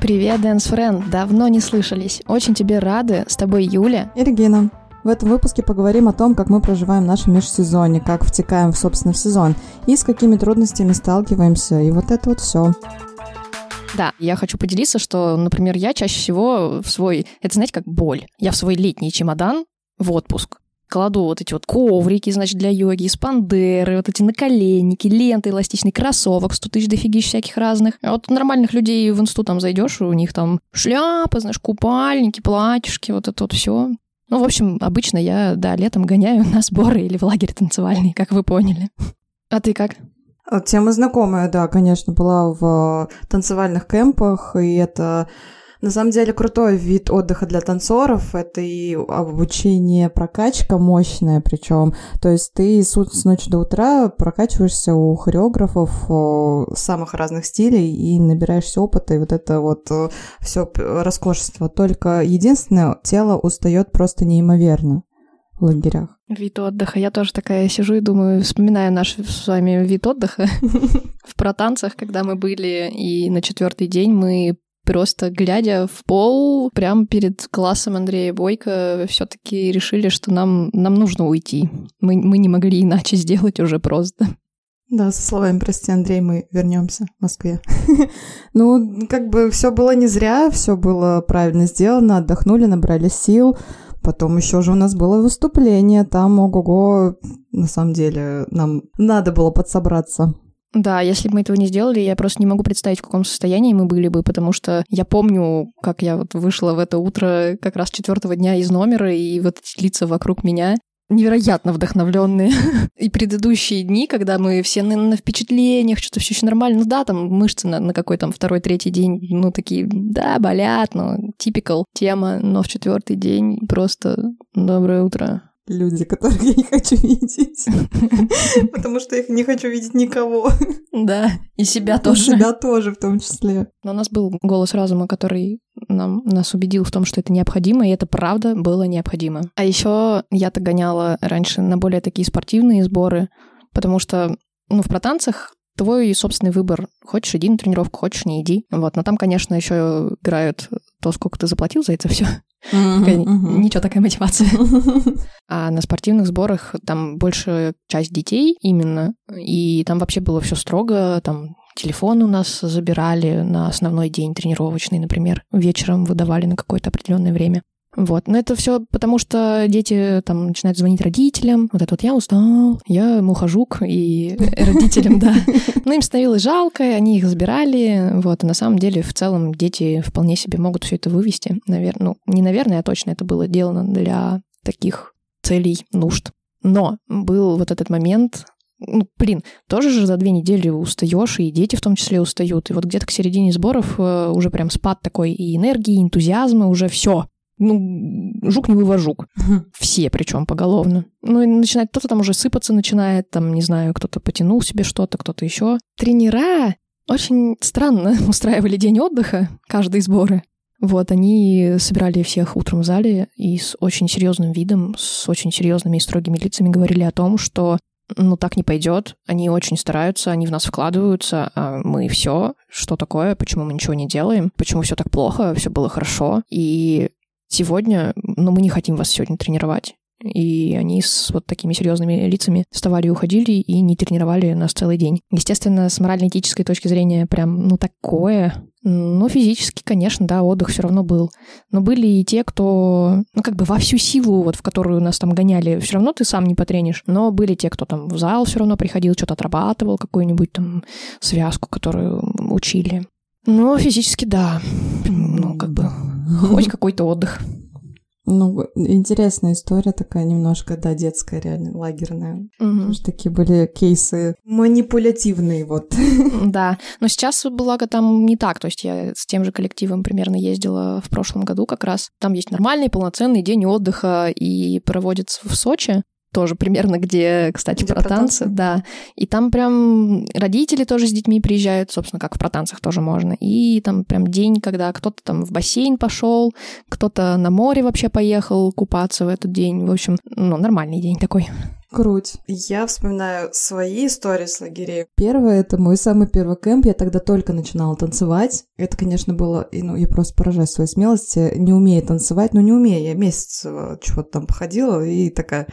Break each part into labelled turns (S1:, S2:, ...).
S1: Привет, Дэнс Френд, давно не слышались. Очень тебе рады. С тобой Юля.
S2: И Регина. В этом выпуске поговорим о том, как мы проживаем наше межсезонье, как втекаем, в собственно, в сезон, и с какими трудностями сталкиваемся, и вот это вот все.
S1: Да, я хочу поделиться, что, например, я чаще всего в свой... Это, знаете, как боль. Я в свой летний чемодан в отпуск кладу вот эти вот коврики, значит, для йоги, спандеры, вот эти наколенники, ленты эластичные, кроссовок, 100 тысяч дофигищ всяких разных. А вот нормальных людей в институт там зайдешь, у них там шляпы, знаешь, купальники, платьишки, вот это вот все. Ну, в общем, обычно я, да, летом гоняю на сборы или в лагерь танцевальный, как вы поняли. А ты как?
S2: Тема знакомая, да, конечно, была в танцевальных кемпах, и это на самом деле крутой вид отдыха для танцоров. Это и обучение, прокачка мощная причем. То есть ты с, с ночи до утра прокачиваешься у хореографов самых разных стилей и набираешься опыта, и вот это вот э, все роскошество. Только единственное, тело устает просто неимоверно в лагерях.
S1: Вид отдыха. Я тоже такая сижу и думаю, вспоминаю наш с вами вид отдыха в протанцах, когда мы были, и на четвертый день мы просто глядя в пол, прямо перед классом Андрея Бойко, все-таки решили, что нам, нам нужно уйти. Мы, мы не могли иначе сделать уже просто.
S2: Да, со словами «Прости, Андрей, мы вернемся в Москве». ну, как бы все было не зря, все было правильно сделано, отдохнули, набрали сил. Потом еще же у нас было выступление, там, ого-го, на самом деле, нам надо было подсобраться.
S1: Да, если бы мы этого не сделали, я просто не могу представить, в каком состоянии мы были бы, потому что я помню, как я вот вышла в это утро как раз четвертого дня из номера, и вот эти лица вокруг меня невероятно вдохновленные. И предыдущие дни, когда мы все на, на впечатлениях, что-то все еще нормально. Ну да, там мышцы на, на какой там второй, третий день, ну такие, да, болят, ну, типикал тема, но в четвертый день просто доброе утро
S2: люди, которых я не хочу видеть. Потому что я не хочу видеть никого.
S1: Да, и себя тоже.
S2: себя тоже в том числе.
S1: Но у нас был голос разума, который нам, нас убедил в том, что это необходимо, и это правда было необходимо. А еще я-то гоняла раньше на более такие спортивные сборы, потому что ну, в протанцах твой собственный выбор. Хочешь, иди на тренировку, хочешь, не иди. Вот. Но там, конечно, еще играют то, сколько ты заплатил за это все. Mm-hmm, Ничего, такая мотивация. а на спортивных сборах там больше часть детей именно, и там вообще было все строго, там телефон у нас забирали на основной день тренировочный, например, вечером выдавали на какое-то определенное время. Вот. Но это все потому, что дети там начинают звонить родителям. Вот это вот я устал, я мухожук, и родителям, да. Ну, им становилось жалко, они их забирали. Вот. И на самом деле, в целом, дети вполне себе могут все это вывести. Наверное, ну, не наверное, а точно это было сделано для таких целей, нужд. Но был вот этот момент, ну, блин, тоже же за две недели устаешь, и дети в том числе устают. И вот где-то к середине сборов э, уже прям спад такой и энергии, и энтузиазма, уже все ну, жук не вывожук. Все причем поголовно. Ну, и начинает, кто-то там уже сыпаться начинает, там, не знаю, кто-то потянул себе что-то, кто-то еще. Тренера очень странно устраивали день отдыха, каждые сборы. Вот, они собирали всех утром в зале и с очень серьезным видом, с очень серьезными и строгими лицами говорили о том, что ну так не пойдет, они очень стараются, они в нас вкладываются, а мы все, что такое, почему мы ничего не делаем, почему все так плохо, все было хорошо, и сегодня, ну, мы не хотим вас сегодня тренировать. И они с вот такими серьезными лицами вставали и уходили, и не тренировали нас целый день. Естественно, с морально-этической точки зрения прям, ну, такое. Ну, физически, конечно, да, отдых все равно был. Но были и те, кто, ну, как бы во всю силу, вот в которую нас там гоняли, все равно ты сам не потренишь. Но были те, кто там в зал все равно приходил, что-то отрабатывал, какую-нибудь там связку, которую учили. Но физически, да, ну, как бы Хоть какой-то отдых.
S2: Ну, интересная история такая немножко, да, детская, реально, лагерная. Угу. Потому что такие были кейсы манипулятивные, вот.
S1: Да, но сейчас, благо, там не так. То есть я с тем же коллективом примерно ездила в прошлом году как раз. Там есть нормальный, полноценный день отдыха и проводится в Сочи тоже примерно, где, кстати, где про, про танцы, танцы, да. И там прям родители тоже с детьми приезжают, собственно, как в про танцах тоже можно. И там прям день, когда кто-то там в бассейн пошел, кто-то на море вообще поехал купаться в этот день. В общем, ну, нормальный день такой.
S2: Круть. Я вспоминаю свои истории с лагерей. Первое — это мой самый первый кемп. Я тогда только начинала танцевать. Это, конечно, было... И, ну, я просто поражаюсь своей смелости. Не умею танцевать. Ну, не умею. Я месяц э, чего-то там походила и такая...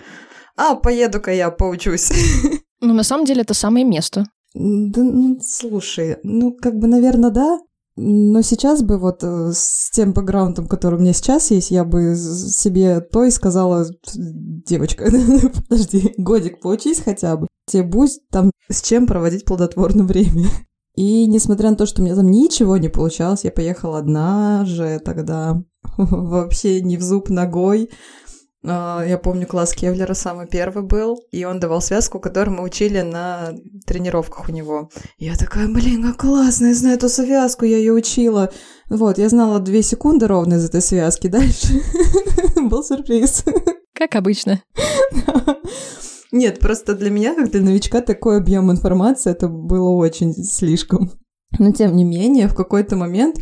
S2: А, поеду-ка я поучусь.
S1: Ну, на самом деле, это самое место.
S2: Да, ну, слушай, ну, как бы, наверное, да. Но сейчас бы вот э, с тем бэкграундом, который у меня сейчас есть, я бы себе то и сказала, девочка, подожди, годик поучись хотя бы. Тебе будет там с чем проводить плодотворное время. И несмотря на то, что у меня там ничего не получалось, я поехала одна же тогда, вообще не в зуб ногой, я помню, класс Кевлера самый первый был, и он давал связку, которую мы учили на тренировках у него. Я такая, блин, как классно, я знаю эту связку, я ее учила. Вот, я знала две секунды ровно из этой связки. Дальше был сюрприз.
S1: Как обычно.
S2: Нет, просто для меня, как для новичка, такой объем информации, это было очень слишком. Но тем не менее, в какой-то момент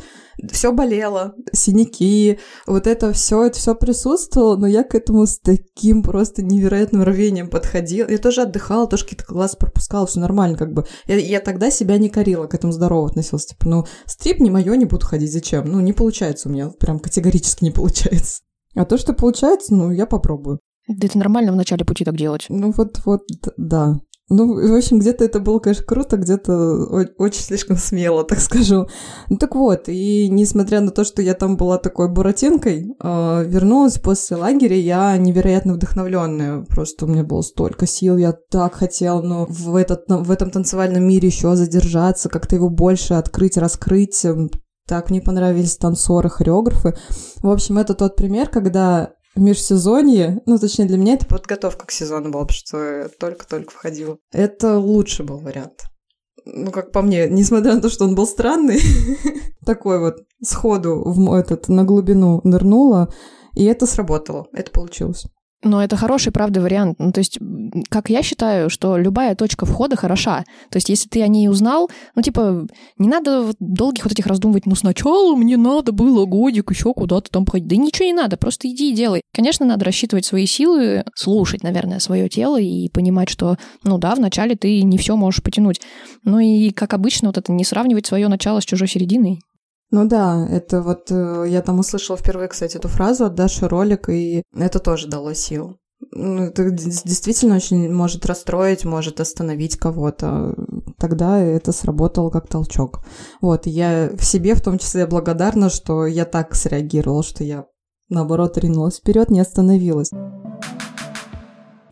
S2: все болело, синяки, вот это все, это все присутствовало, но я к этому с таким просто невероятным рвением подходила. Я тоже отдыхала, тоже какие-то классы пропускала, все нормально, как бы. Я, я тогда себя не корила, к этому здорово относилась. Типа, ну, стрип не мое, не буду ходить, зачем? Ну, не получается у меня, прям категорически не получается. А то, что получается, ну, я попробую.
S1: Да это нормально в начале пути так делать.
S2: Ну вот, вот, да. Ну, в общем, где-то это было, конечно, круто, где-то очень слишком смело, так скажу. Ну так вот, и несмотря на то, что я там была такой буратинкой, э, вернулась после лагеря я невероятно вдохновленная. Просто у меня было столько сил, я так хотела, ну, в, этот, в этом танцевальном мире еще задержаться, как-то его больше открыть, раскрыть. Так мне понравились танцоры, хореографы. В общем, это тот пример, когда межсезонье, ну, точнее, для меня это подготовка к сезону была, потому что только-только входила. Это лучший был вариант. Ну, как по мне, несмотря на то, что он был странный, такой вот сходу в этот, на глубину нырнула, и это сработало, это получилось.
S1: Но это хороший, правда, вариант. Ну, то есть, как я считаю, что любая точка входа хороша. То есть, если ты о ней узнал, ну, типа, не надо долгих вот этих раздумывать, ну, сначала мне надо было годик еще куда-то там ходить. Да ничего не надо, просто иди и делай. Конечно, надо рассчитывать свои силы, слушать, наверное, свое тело и понимать, что, ну да, вначале ты не все можешь потянуть. Ну и, как обычно, вот это не сравнивать свое начало с чужой серединой.
S2: Ну да, это вот э, я там услышала впервые, кстати, эту фразу от Даши ролик, и это тоже дало сил. Ну, это действительно очень может расстроить, может остановить кого-то. Тогда это сработало как толчок. Вот, я в себе в том числе благодарна, что я так среагировала, что я наоборот ринулась вперед, не остановилась.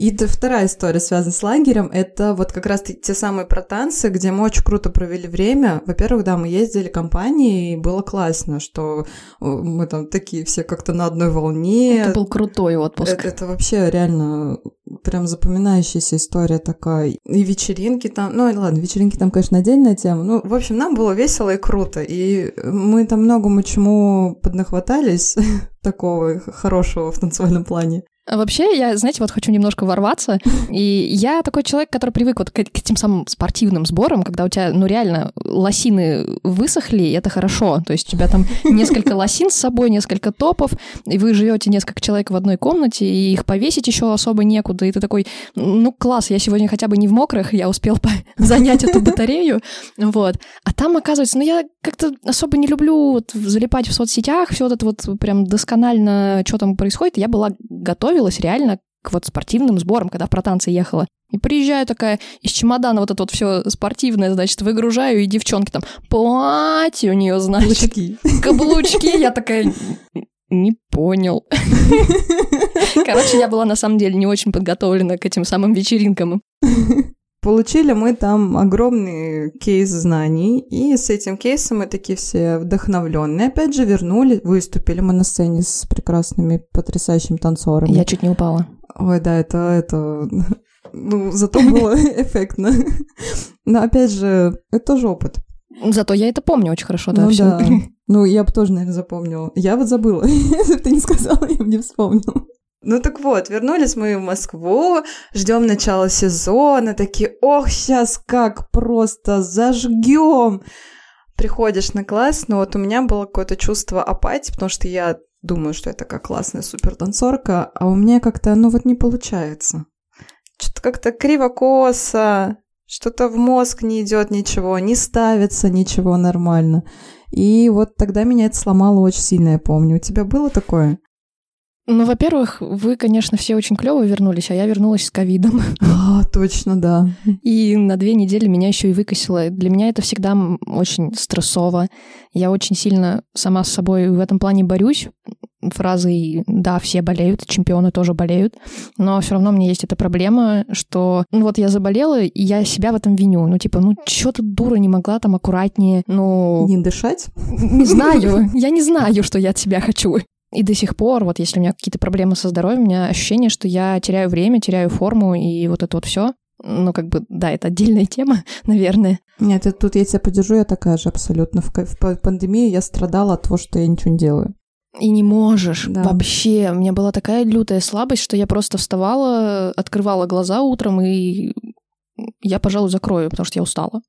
S2: И вторая история, связанная с лагерем, это вот как раз те самые про танцы, где мы очень круто провели время. Во-первых, да, мы ездили компанией, и было классно, что мы там такие все как-то на одной волне.
S1: Это был крутой отпуск.
S2: Это, это вообще реально прям запоминающаяся история такая. И вечеринки там, ну ладно, вечеринки там, конечно, отдельная тема. Ну, в общем, нам было весело и круто. И мы там многому чему поднахватались такого хорошего в танцевальном плане.
S1: А вообще, я, знаете, вот хочу немножко ворваться. И я такой человек, который привык вот к, к этим самым спортивным сборам, когда у тебя, ну, реально, лосины высохли, и это хорошо. То есть у тебя там несколько лосин с собой, несколько топов, и вы живете несколько человек в одной комнате, и их повесить еще особо некуда. И ты такой, ну, класс, я сегодня хотя бы не в мокрых, я успел занять эту батарею. Вот. А там, оказывается, ну, я как-то особо не люблю вот залипать в соцсетях, все вот это вот прям досконально, что там происходит. Я была готова готовилась реально к вот спортивным сборам, когда про танцы ехала. И приезжаю такая из чемодана вот это вот все спортивное, значит, выгружаю, и девчонки там платье у нее, значит.
S2: Каблучки.
S1: Каблучки. Я такая, не понял. Короче, я была на самом деле не очень подготовлена к этим самым вечеринкам.
S2: Получили мы там огромный кейс знаний, и с этим кейсом мы такие все вдохновленные. Опять же, вернули, выступили мы на сцене с прекрасными, потрясающими танцорами.
S1: Я чуть не упала.
S2: Ой, да, это, это... Ну, зато было эффектно. Но опять же, это тоже опыт.
S1: Зато я это помню очень хорошо, да,
S2: ну,
S1: все.
S2: Да. Ну, я бы тоже, наверное, запомнила. Я вот забыла. Если бы ты не сказала, я бы не вспомнила. Ну так вот, вернулись мы в Москву, ждем начала сезона, такие, ох, сейчас как просто зажгем. Приходишь на класс, но вот у меня было какое-то чувство апатии, потому что я думаю, что я такая классная супер танцорка, а у меня как-то, ну вот не получается. что-то как-то криво-косо, что-то в мозг не идет ничего, не ставится ничего нормально. И вот тогда меня это сломало очень сильно, я помню. У тебя было такое?
S1: Ну, во-первых, вы, конечно, все очень клево вернулись, а я вернулась с ковидом.
S2: А, точно, да.
S1: И на две недели меня еще и выкосило. Для меня это всегда очень стрессово. Я очень сильно сама с собой в этом плане борюсь, фразой «да, все болеют, чемпионы тоже болеют», но все равно у меня есть эта проблема, что ну вот я заболела, и я себя в этом виню. Ну типа, ну что ты, дура, не могла там аккуратнее, ну...
S2: Не дышать?
S1: Не знаю, я не знаю, что я от себя хочу. И до сих пор, вот если у меня какие-то проблемы со здоровьем, у меня ощущение, что я теряю время, теряю форму и вот это вот все. Ну, как бы, да, это отдельная тема, наверное.
S2: Нет, это тут я тебя поддержу, я такая же абсолютно. В, в пандемии я страдала от того, что я ничего не делаю.
S1: И не можешь да. вообще. У меня была такая лютая слабость, что я просто вставала, открывала глаза утром, и я, пожалуй, закрою, потому что я устала.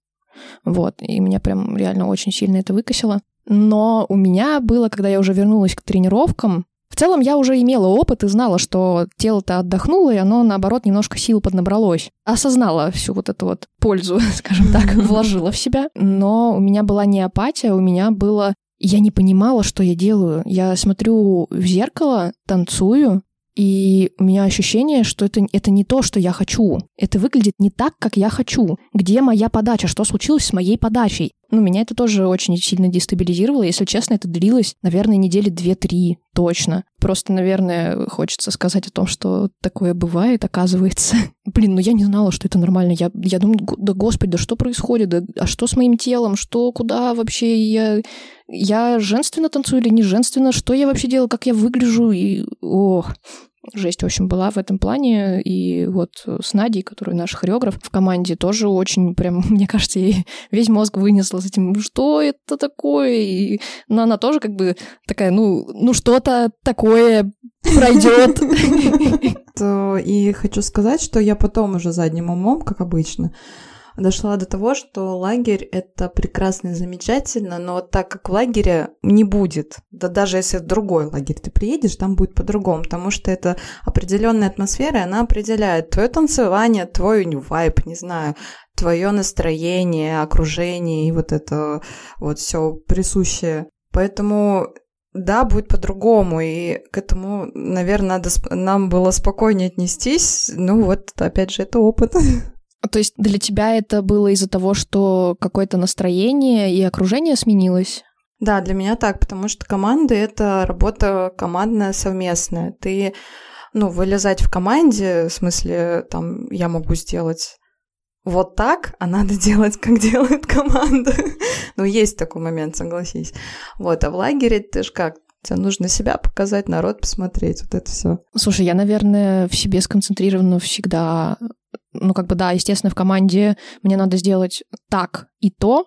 S1: Вот, и меня прям реально очень сильно это выкосило. Но у меня было, когда я уже вернулась к тренировкам, в целом я уже имела опыт и знала, что тело-то отдохнуло, и оно, наоборот, немножко сил поднабралось. Осознала всю вот эту вот пользу, скажем так, вложила в себя. Но у меня была не апатия, у меня было я не понимала, что я делаю. Я смотрю в зеркало, танцую, и у меня ощущение, что это, это не то, что я хочу. Это выглядит не так, как я хочу. Где моя подача? Что случилось с моей подачей? Ну, меня это тоже очень сильно дестабилизировало. Если честно, это длилось, наверное, недели две-три точно. Просто, наверное, хочется сказать о том, что такое бывает, оказывается. Блин, ну я не знала, что это нормально. Я, я думаю, да господи, да что происходит? Да, а что с моим телом? Что, куда вообще я... Я женственно танцую или не женственно? Что я вообще делаю? Как я выгляжу? И... Ох, жесть, в общем, была в этом плане. И вот с Надей, которая наш хореограф в команде, тоже очень прям, мне кажется, ей весь мозг вынесла с этим, что это такое? И, но она тоже как бы такая, ну, ну что-то такое пройдет.
S2: И хочу сказать, что я потом уже задним умом, как обычно, дошла до того, что лагерь — это прекрасно и замечательно, но так как в лагере не будет, да даже если в другой лагерь ты приедешь, там будет по-другому, потому что это определенная атмосфера, и она определяет твое танцевание, твой вайб, не знаю, твое настроение, окружение и вот это вот все присущее. Поэтому да, будет по-другому, и к этому, наверное, надо, нам было спокойнее отнестись. Ну вот, опять же, это опыт.
S1: То есть для тебя это было из-за того, что какое-то настроение и окружение сменилось?
S2: Да, для меня так, потому что команды — это работа командная, совместная. Ты, ну, вылезать в команде, в смысле, там, я могу сделать вот так, а надо делать, как делает команда. ну, есть такой момент, согласись. Вот, а в лагере ты ж как, Тебе нужно себя показать, народ посмотреть, вот это все.
S1: Слушай, я, наверное, в себе сконцентрирована всегда ну, как бы, да, естественно, в команде мне надо сделать так и то,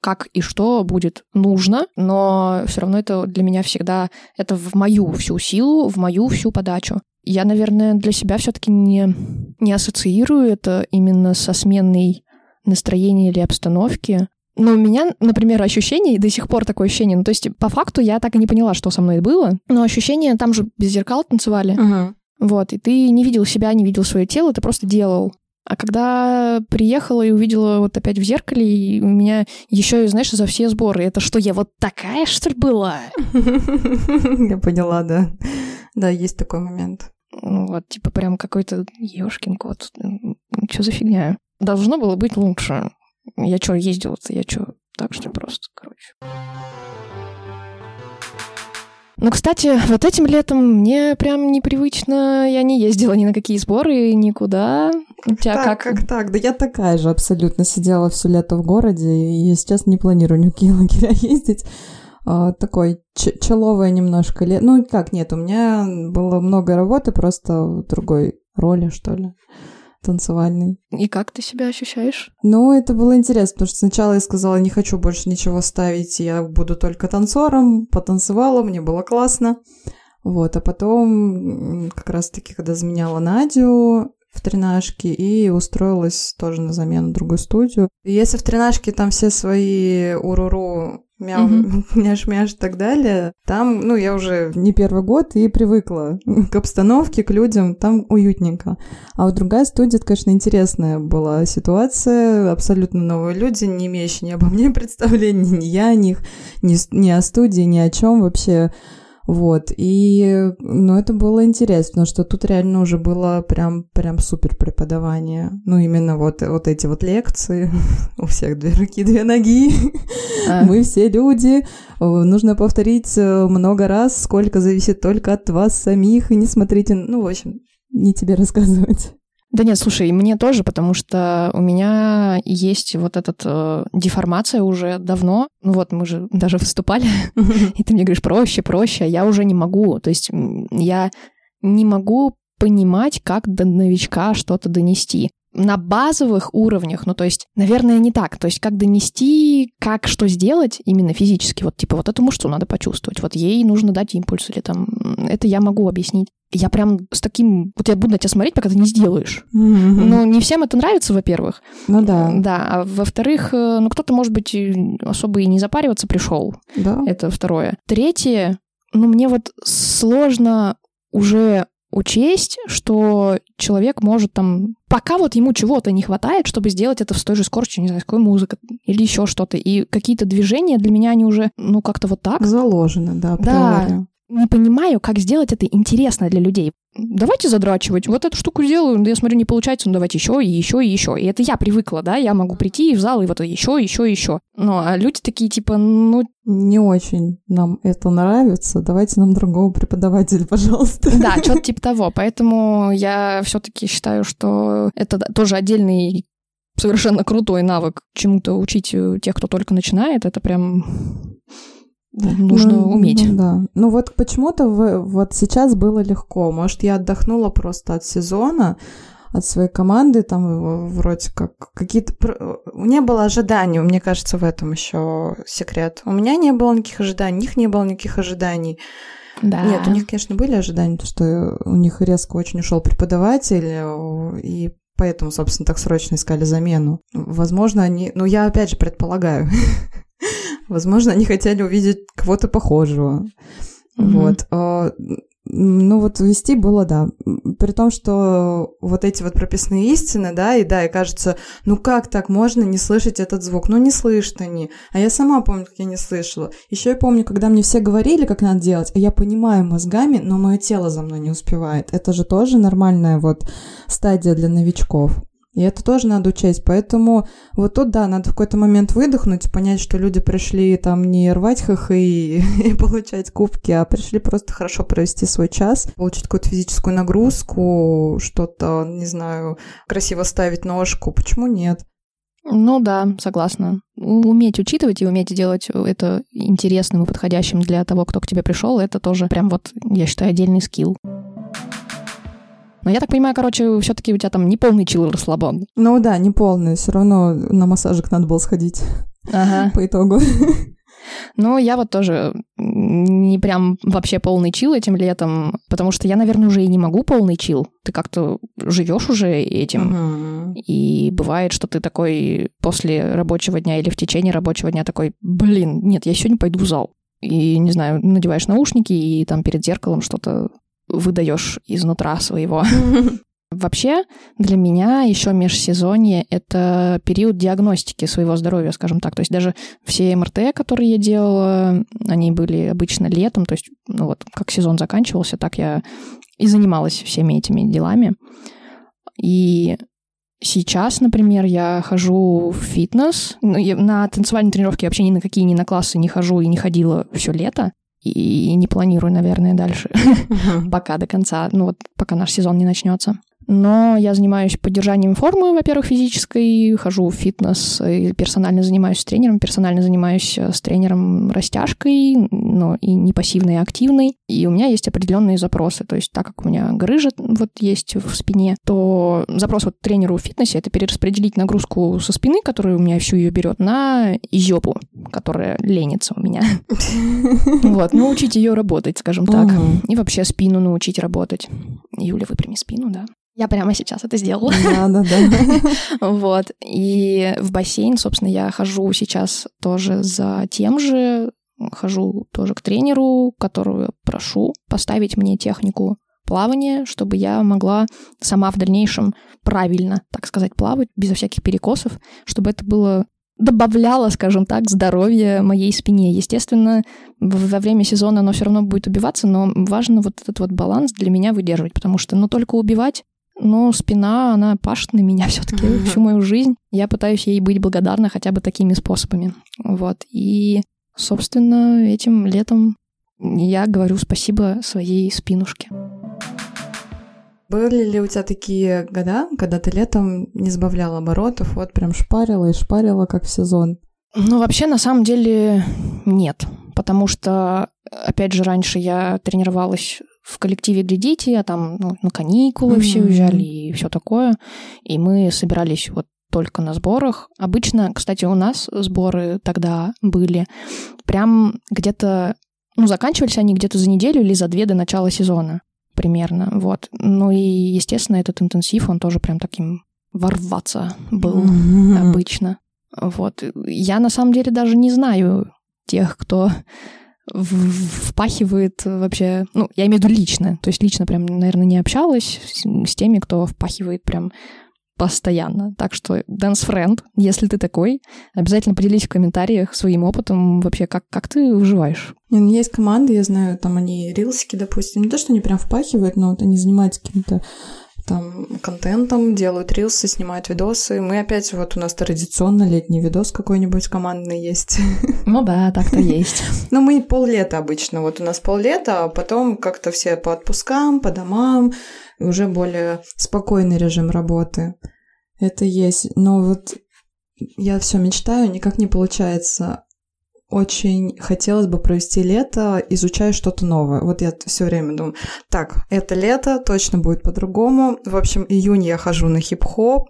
S1: как и что будет нужно, но все равно это для меня всегда это в мою всю силу, в мою всю подачу. Я, наверное, для себя все-таки не, не ассоциирую это именно со сменой настроения или обстановки. Но у меня, например, ощущение, и до сих пор такое ощущение, ну, то есть по факту я так и не поняла, что со мной было, но ощущение, там же без зеркал танцевали, uh-huh. вот, и ты не видел себя, не видел свое тело, ты просто делал. А когда приехала и увидела вот опять в зеркале, и у меня еще, и, знаешь, за все сборы, это что, я вот такая, что ли, была?
S2: Я поняла, да. Да, есть такой момент.
S1: Ну вот, типа прям какой-то ешкин кот. Что за фигня? Должно было быть лучше. Я что, ездила-то? Я что, так что просто, короче. Ну, кстати, вот этим летом мне прям непривычно, я не ездила ни на какие сборы, никуда.
S2: У тебя так, как? как так? Да я такая же абсолютно сидела все лето в городе, и сейчас не планирую ни в какие лагеря ездить. А, такой человое немножко лет. Ну, как нет, у меня было много работы, просто в другой роли, что ли танцевальный.
S1: И как ты себя ощущаешь?
S2: Ну, это было интересно, потому что сначала я сказала, не хочу больше ничего ставить, я буду только танцором, потанцевала, мне было классно. Вот, а потом, как раз-таки, когда заменяла Надю, в тренажке и устроилась тоже на замену в другую студию. И если в тренажке там все свои уруру мяу, мяш-мяш и так далее. Там, ну, я уже не первый год и привыкла к обстановке, к людям, там уютненько. А вот другая студия, это, конечно, интересная была ситуация, абсолютно новые люди, не имеющие ни обо мне представления, ни я о них, ни, ни о студии, ни о чем вообще. Вот, и, ну, это было интересно, потому что тут реально уже было прям, прям супер преподавание. Ну, именно вот, вот эти вот лекции, у всех две руки, две ноги, а. мы все люди, нужно повторить э, много раз, сколько зависит только от вас самих, и не смотрите, ну, в общем, не тебе рассказывать.
S1: Да нет, слушай, мне тоже, потому что у меня есть вот эта э, деформация уже давно. Ну вот, мы же даже выступали, и ты мне говоришь проще, проще, а я уже не могу. То есть я не могу понимать, как до новичка что-то донести на базовых уровнях, ну, то есть, наверное, не так. То есть, как донести, как что сделать именно физически. Вот, типа, вот эту мышцу надо почувствовать. Вот ей нужно дать импульс или там... Это я могу объяснить. Я прям с таким... Вот я буду на тебя смотреть, пока ты не сделаешь. Mm-hmm. Ну, не всем это нравится, во-первых.
S2: Ну да.
S1: Да, а во-вторых, э, ну, кто-то, может быть, особо и не запариваться пришел.
S2: Да.
S1: Это второе. Третье, ну, мне вот сложно уже учесть, что человек может там... Пока вот ему чего-то не хватает, чтобы сделать это с той же скоростью, не знаю, с какой музыкой или еще что-то. И какие-то движения для меня, они уже, ну, как-то вот так.
S2: Заложены, да,
S1: Да, не понимаю, как сделать это интересно для людей. Давайте задрачивать. Вот эту штуку сделаю, я смотрю, не получается, ну давайте еще и еще и еще. И это я привыкла, да, я могу прийти в зал и вот еще, еще, еще. Ну, а люди такие типа, ну...
S2: Не очень нам это нравится, давайте нам другого преподавателя, пожалуйста.
S1: Да, что-то типа того. Поэтому я все-таки считаю, что это тоже отдельный совершенно крутой навык чему-то учить тех, кто только начинает. Это прям нужно ну, уметь.
S2: Ну, да. Ну вот почему-то вот сейчас было легко. Может, я отдохнула просто от сезона, от своей команды, там вроде как какие-то... Не было ожиданий, мне кажется, в этом еще секрет. У меня не было никаких ожиданий, у них не было никаких ожиданий.
S1: Да.
S2: Нет, у них, конечно, были ожидания, то, что у них резко очень ушел преподаватель, и поэтому, собственно, так срочно искали замену. Возможно, они... Ну, я опять же предполагаю. Возможно, они хотели увидеть кого-то похожего. Mm-hmm. Вот. А, ну вот вести было, да. При том, что вот эти вот прописные истины, да, и да, и кажется, ну как так можно не слышать этот звук? Ну не слышно не. А я сама помню, как я не слышала. Еще я помню, когда мне все говорили, как надо делать, а я понимаю мозгами, но мое тело за мной не успевает. Это же тоже нормальная вот стадия для новичков. И это тоже надо учесть. Поэтому вот тут, да, надо в какой-то момент выдохнуть, понять, что люди пришли там не рвать хохы и, и получать кубки, а пришли просто хорошо провести свой час, получить какую-то физическую нагрузку, что-то, не знаю, красиво ставить ножку. Почему нет?
S1: Ну да, согласна. Уметь учитывать и уметь делать это интересным и подходящим для того, кто к тебе пришел, это тоже прям вот, я считаю, отдельный скилл. Но я так понимаю, короче, все-таки у тебя там не полный чил расслабон.
S2: Ну да, не полный. Все равно на массажик надо было сходить.
S1: Ага.
S2: По итогу.
S1: Ну, я вот тоже не прям вообще полный чил этим летом, потому что я, наверное, уже и не могу полный чил. Ты как-то живешь уже этим.
S2: Угу.
S1: И бывает, что ты такой после рабочего дня или в течение рабочего дня такой, блин, нет, я сегодня пойду в зал. И, не знаю, надеваешь наушники и там перед зеркалом что-то выдаешь изнутра своего. Вообще, для меня еще межсезонье — это период диагностики своего здоровья, скажем так. То есть даже все МРТ, которые я делала, они были обычно летом. То есть, ну вот, как сезон заканчивался, так я и занималась всеми этими делами. И сейчас, например, я хожу в фитнес. Ну, на танцевальные тренировки вообще ни на какие, ни на классы не хожу и не ходила все лето и не планирую, наверное, дальше, пока до конца, ну вот пока наш сезон не начнется. Но я занимаюсь поддержанием формы, во-первых, физической, хожу в фитнес, и персонально занимаюсь с тренером, персонально занимаюсь э, с тренером растяжкой, но и не пассивной, а активной. И у меня есть определенные запросы. То есть так как у меня грыжа вот есть в спине, то запрос вот тренеру в фитнесе — это перераспределить нагрузку со спины, которая у меня всю ее берет, на изёбу, которая ленится у меня. Вот, научить ее работать, скажем так. И вообще спину научить работать. Юля, выпрями спину, да. Я прямо сейчас это сделала.
S2: Да, да,
S1: да. Вот. И в бассейн, собственно, я хожу сейчас тоже за тем же, хожу тоже к тренеру, которую прошу поставить мне технику плавания, чтобы я могла сама в дальнейшем правильно, так сказать, плавать, безо всяких перекосов, чтобы это было добавляло, скажем так, здоровье моей спине. Естественно, во время сезона оно все равно будет убиваться, но важно вот этот вот баланс для меня выдерживать, потому что, ну, только убивать но спина, она пашет на меня все-таки всю мою жизнь. Я пытаюсь ей быть благодарна хотя бы такими способами. Вот. И, собственно, этим летом я говорю спасибо своей спинушке.
S2: Были ли у тебя такие года, когда ты летом не сбавляла оборотов, вот прям шпарила и шпарила, как в сезон?
S1: Ну, вообще, на самом деле, нет. Потому что, опять же, раньше я тренировалась в коллективе для детей, а там ну, на каникулы mm-hmm. все уезжали и все такое. И мы собирались вот только на сборах. Обычно, кстати, у нас сборы тогда были прям где-то, ну, заканчивались они где-то за неделю или за две до начала сезона примерно, вот. Ну и, естественно, этот интенсив, он тоже прям таким ворваться был mm-hmm. обычно. Вот. Я на самом деле даже не знаю тех, кто впахивает вообще, ну, я имею в виду лично, то есть лично прям, наверное, не общалась с, с теми, кто впахивает прям постоянно. Так что, Dance Friend, если ты такой, обязательно поделись в комментариях своим опытом вообще, как, как ты выживаешь.
S2: Ну, есть команды, я знаю, там они рилсики, допустим, не то, что они прям впахивают, но вот они занимаются каким-то там контентом, делают рилсы, снимают видосы. Мы опять, вот у нас традиционно летний видос какой-нибудь командный есть.
S1: Ну да, так-то есть.
S2: Ну мы поллета обычно, вот у нас поллета, а потом как-то все по отпускам, по домам, уже более спокойный режим работы. Это есть. Но вот я все мечтаю, никак не получается очень хотелось бы провести лето, изучая что-то новое. Вот я все время думаю, так, это лето точно будет по-другому. В общем, июнь я хожу на хип-хоп,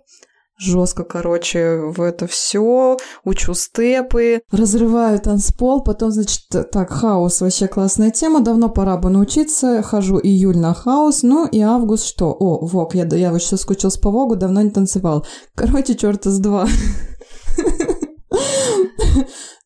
S2: жестко, короче, в это все, учу степы. Разрываю танцпол, потом, значит, так, хаос вообще классная тема, давно пора бы научиться, хожу июль на хаос, ну и август что? О, Вок, я, я вообще соскучился по Вогу, давно не танцевал. Короче, черта с два.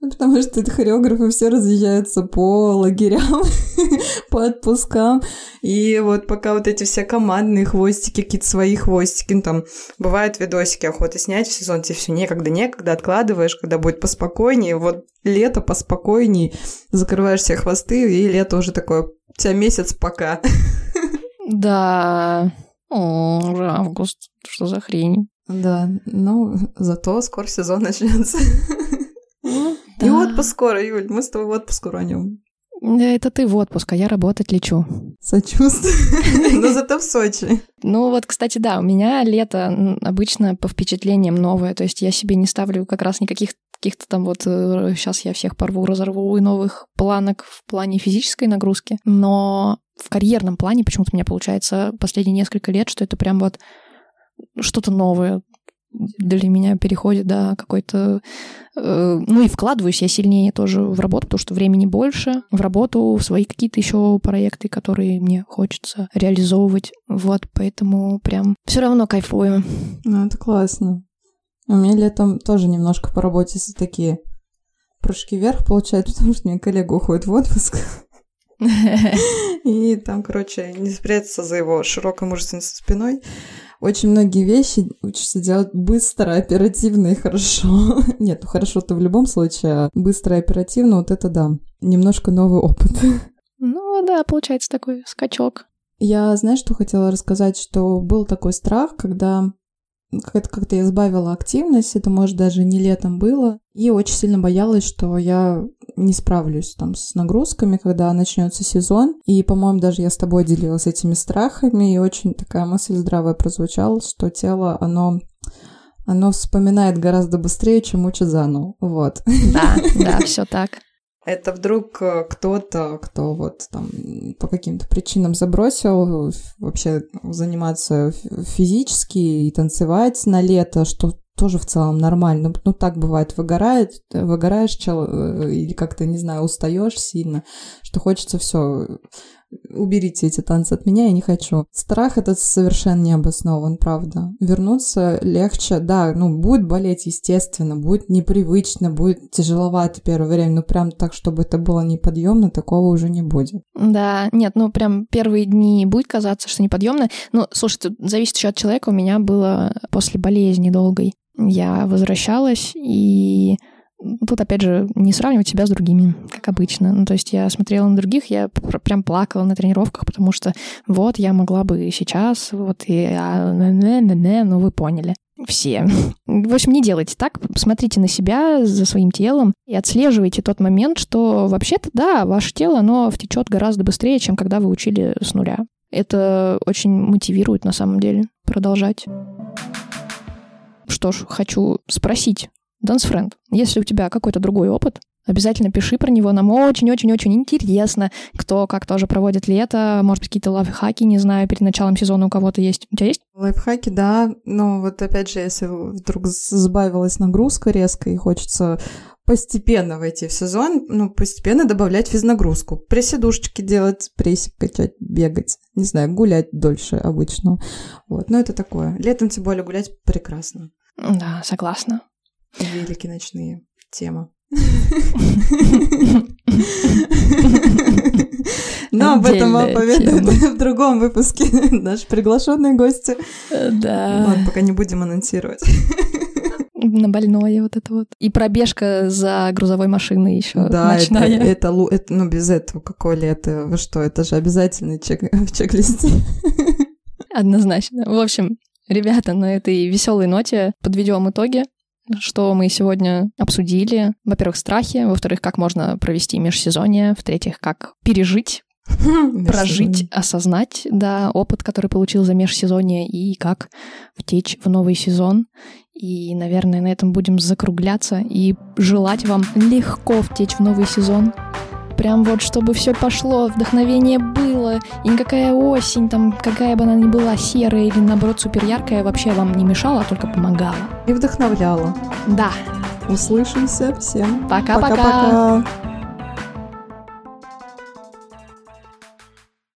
S2: Ну, потому что хореографы все разъезжаются по лагерям, по отпускам. И вот пока вот эти все командные хвостики, какие-то свои хвостики, ну, там бывают видосики охоты снять в сезон, тебе все некогда, некогда, откладываешь, когда будет поспокойнее. Вот лето поспокойнее, закрываешь все хвосты, и лето уже такое, у тебя месяц пока.
S1: Да, О, уже август, что за хрень.
S2: Да, ну, зато скоро сезон начнется. Да. И отпуск скоро, Юль, мы с тобой в отпуск уроним.
S1: Да, это ты в отпуск, а я работать лечу.
S2: Сочувствую. Но зато в Сочи.
S1: Ну вот, кстати, да, у меня лето обычно по впечатлениям новое. То есть я себе не ставлю как раз никаких каких-то там вот сейчас э, я всех порву, разорву и новых планок в плане физической нагрузки. Но в карьерном плане почему-то у меня получается последние несколько лет, что это прям вот что-то новое для меня переходит, да, какой-то... Э, ну и вкладываюсь я сильнее тоже в работу, потому что времени больше, в работу, в свои какие-то еще проекты, которые мне хочется реализовывать. Вот, поэтому прям все равно кайфую.
S2: Ну, это классно. У меня летом тоже немножко по работе такие прыжки вверх получают, потому что у меня коллега уходит в отпуск. И там, короче, не спрятаться за его широкой мужественной спиной очень многие вещи учишься делать быстро, оперативно и хорошо. Нет, ну хорошо-то в любом случае, а быстро и оперативно, вот это да. Немножко новый опыт.
S1: Ну да, получается такой скачок.
S2: Я, знаешь, что хотела рассказать, что был такой страх, когда как-то как я избавила активность, это, может, даже не летом было, и очень сильно боялась, что я не справлюсь там с нагрузками, когда начнется сезон. И, по-моему, даже я с тобой делилась этими страхами, и очень такая мысль здравая прозвучала, что тело, оно оно вспоминает гораздо быстрее, чем учит заново. Вот.
S1: Да, да, все так.
S2: Это вдруг э, кто-то, кто вот там по каким-то причинам забросил вообще заниматься физически и танцевать на лето, что тоже в целом нормально. Ну, так бывает, выгорает, выгораешь чел, э, или как-то, не знаю, устаешь сильно, что хочется все уберите эти танцы от меня, я не хочу. Страх этот совершенно не обоснован, правда. Вернуться легче, да, ну, будет болеть, естественно, будет непривычно, будет тяжеловато первое время, но прям так, чтобы это было неподъемно, такого уже не будет.
S1: Да, нет, ну, прям первые дни будет казаться, что неподъемно. Ну, слушайте, зависит еще от человека. У меня было после болезни долгой. Я возвращалась, и Тут, опять же, не сравнивать себя с другими, как обычно. Ну, то есть я смотрела на других, я прям плакала на тренировках, потому что вот я могла бы сейчас, вот и а, ну вы поняли. Все. В общем, не делайте так. Смотрите на себя за своим телом и отслеживайте тот момент, что вообще-то, да, ваше тело, оно втечет гораздо быстрее, чем когда вы учили с нуля. Это очень мотивирует на самом деле продолжать. Что ж, хочу спросить Dance Friend, если у тебя какой-то другой опыт, обязательно пиши про него. Нам очень-очень-очень интересно, кто как тоже проводит лето. Может быть, какие-то лайфхаки, не знаю, перед началом сезона у кого-то есть. У тебя есть?
S2: Лайфхаки, да. Но вот опять же, если вдруг сбавилась нагрузка резко и хочется постепенно войти в сезон, ну, постепенно добавлять физнагрузку. Присидушечки делать, прессик качать, бегать. Не знаю, гулять дольше обычно. Вот, но это такое. Летом, тем более, гулять прекрасно.
S1: Да, согласна.
S2: Велики ночные. Тема. Но об этом вам поведают в другом выпуске наши приглашенные гости.
S1: Да.
S2: Ладно, пока не будем анонсировать.
S1: На больное вот это вот. И пробежка за грузовой машиной еще
S2: да,
S1: ночная.
S2: Это, это, это, ну без этого какое лето? Вы что, это же обязательный чек в чек-листе.
S1: Однозначно. В общем, ребята, на этой веселой ноте подведем итоги что мы сегодня обсудили. Во-первых, страхи, во-вторых, как можно провести межсезонье, в-третьих, как пережить прожить, осознать, да, опыт, который получил за межсезонье, и как втечь в новый сезон. И, наверное, на этом будем закругляться и желать вам легко втечь в новый сезон прям вот, чтобы все пошло, вдохновение было, и никакая осень, там, какая бы она ни была, серая или, наоборот, супер яркая, вообще вам не мешала, а только помогала.
S2: И вдохновляла.
S1: Да.
S2: Услышимся всем.
S1: Пока-пока.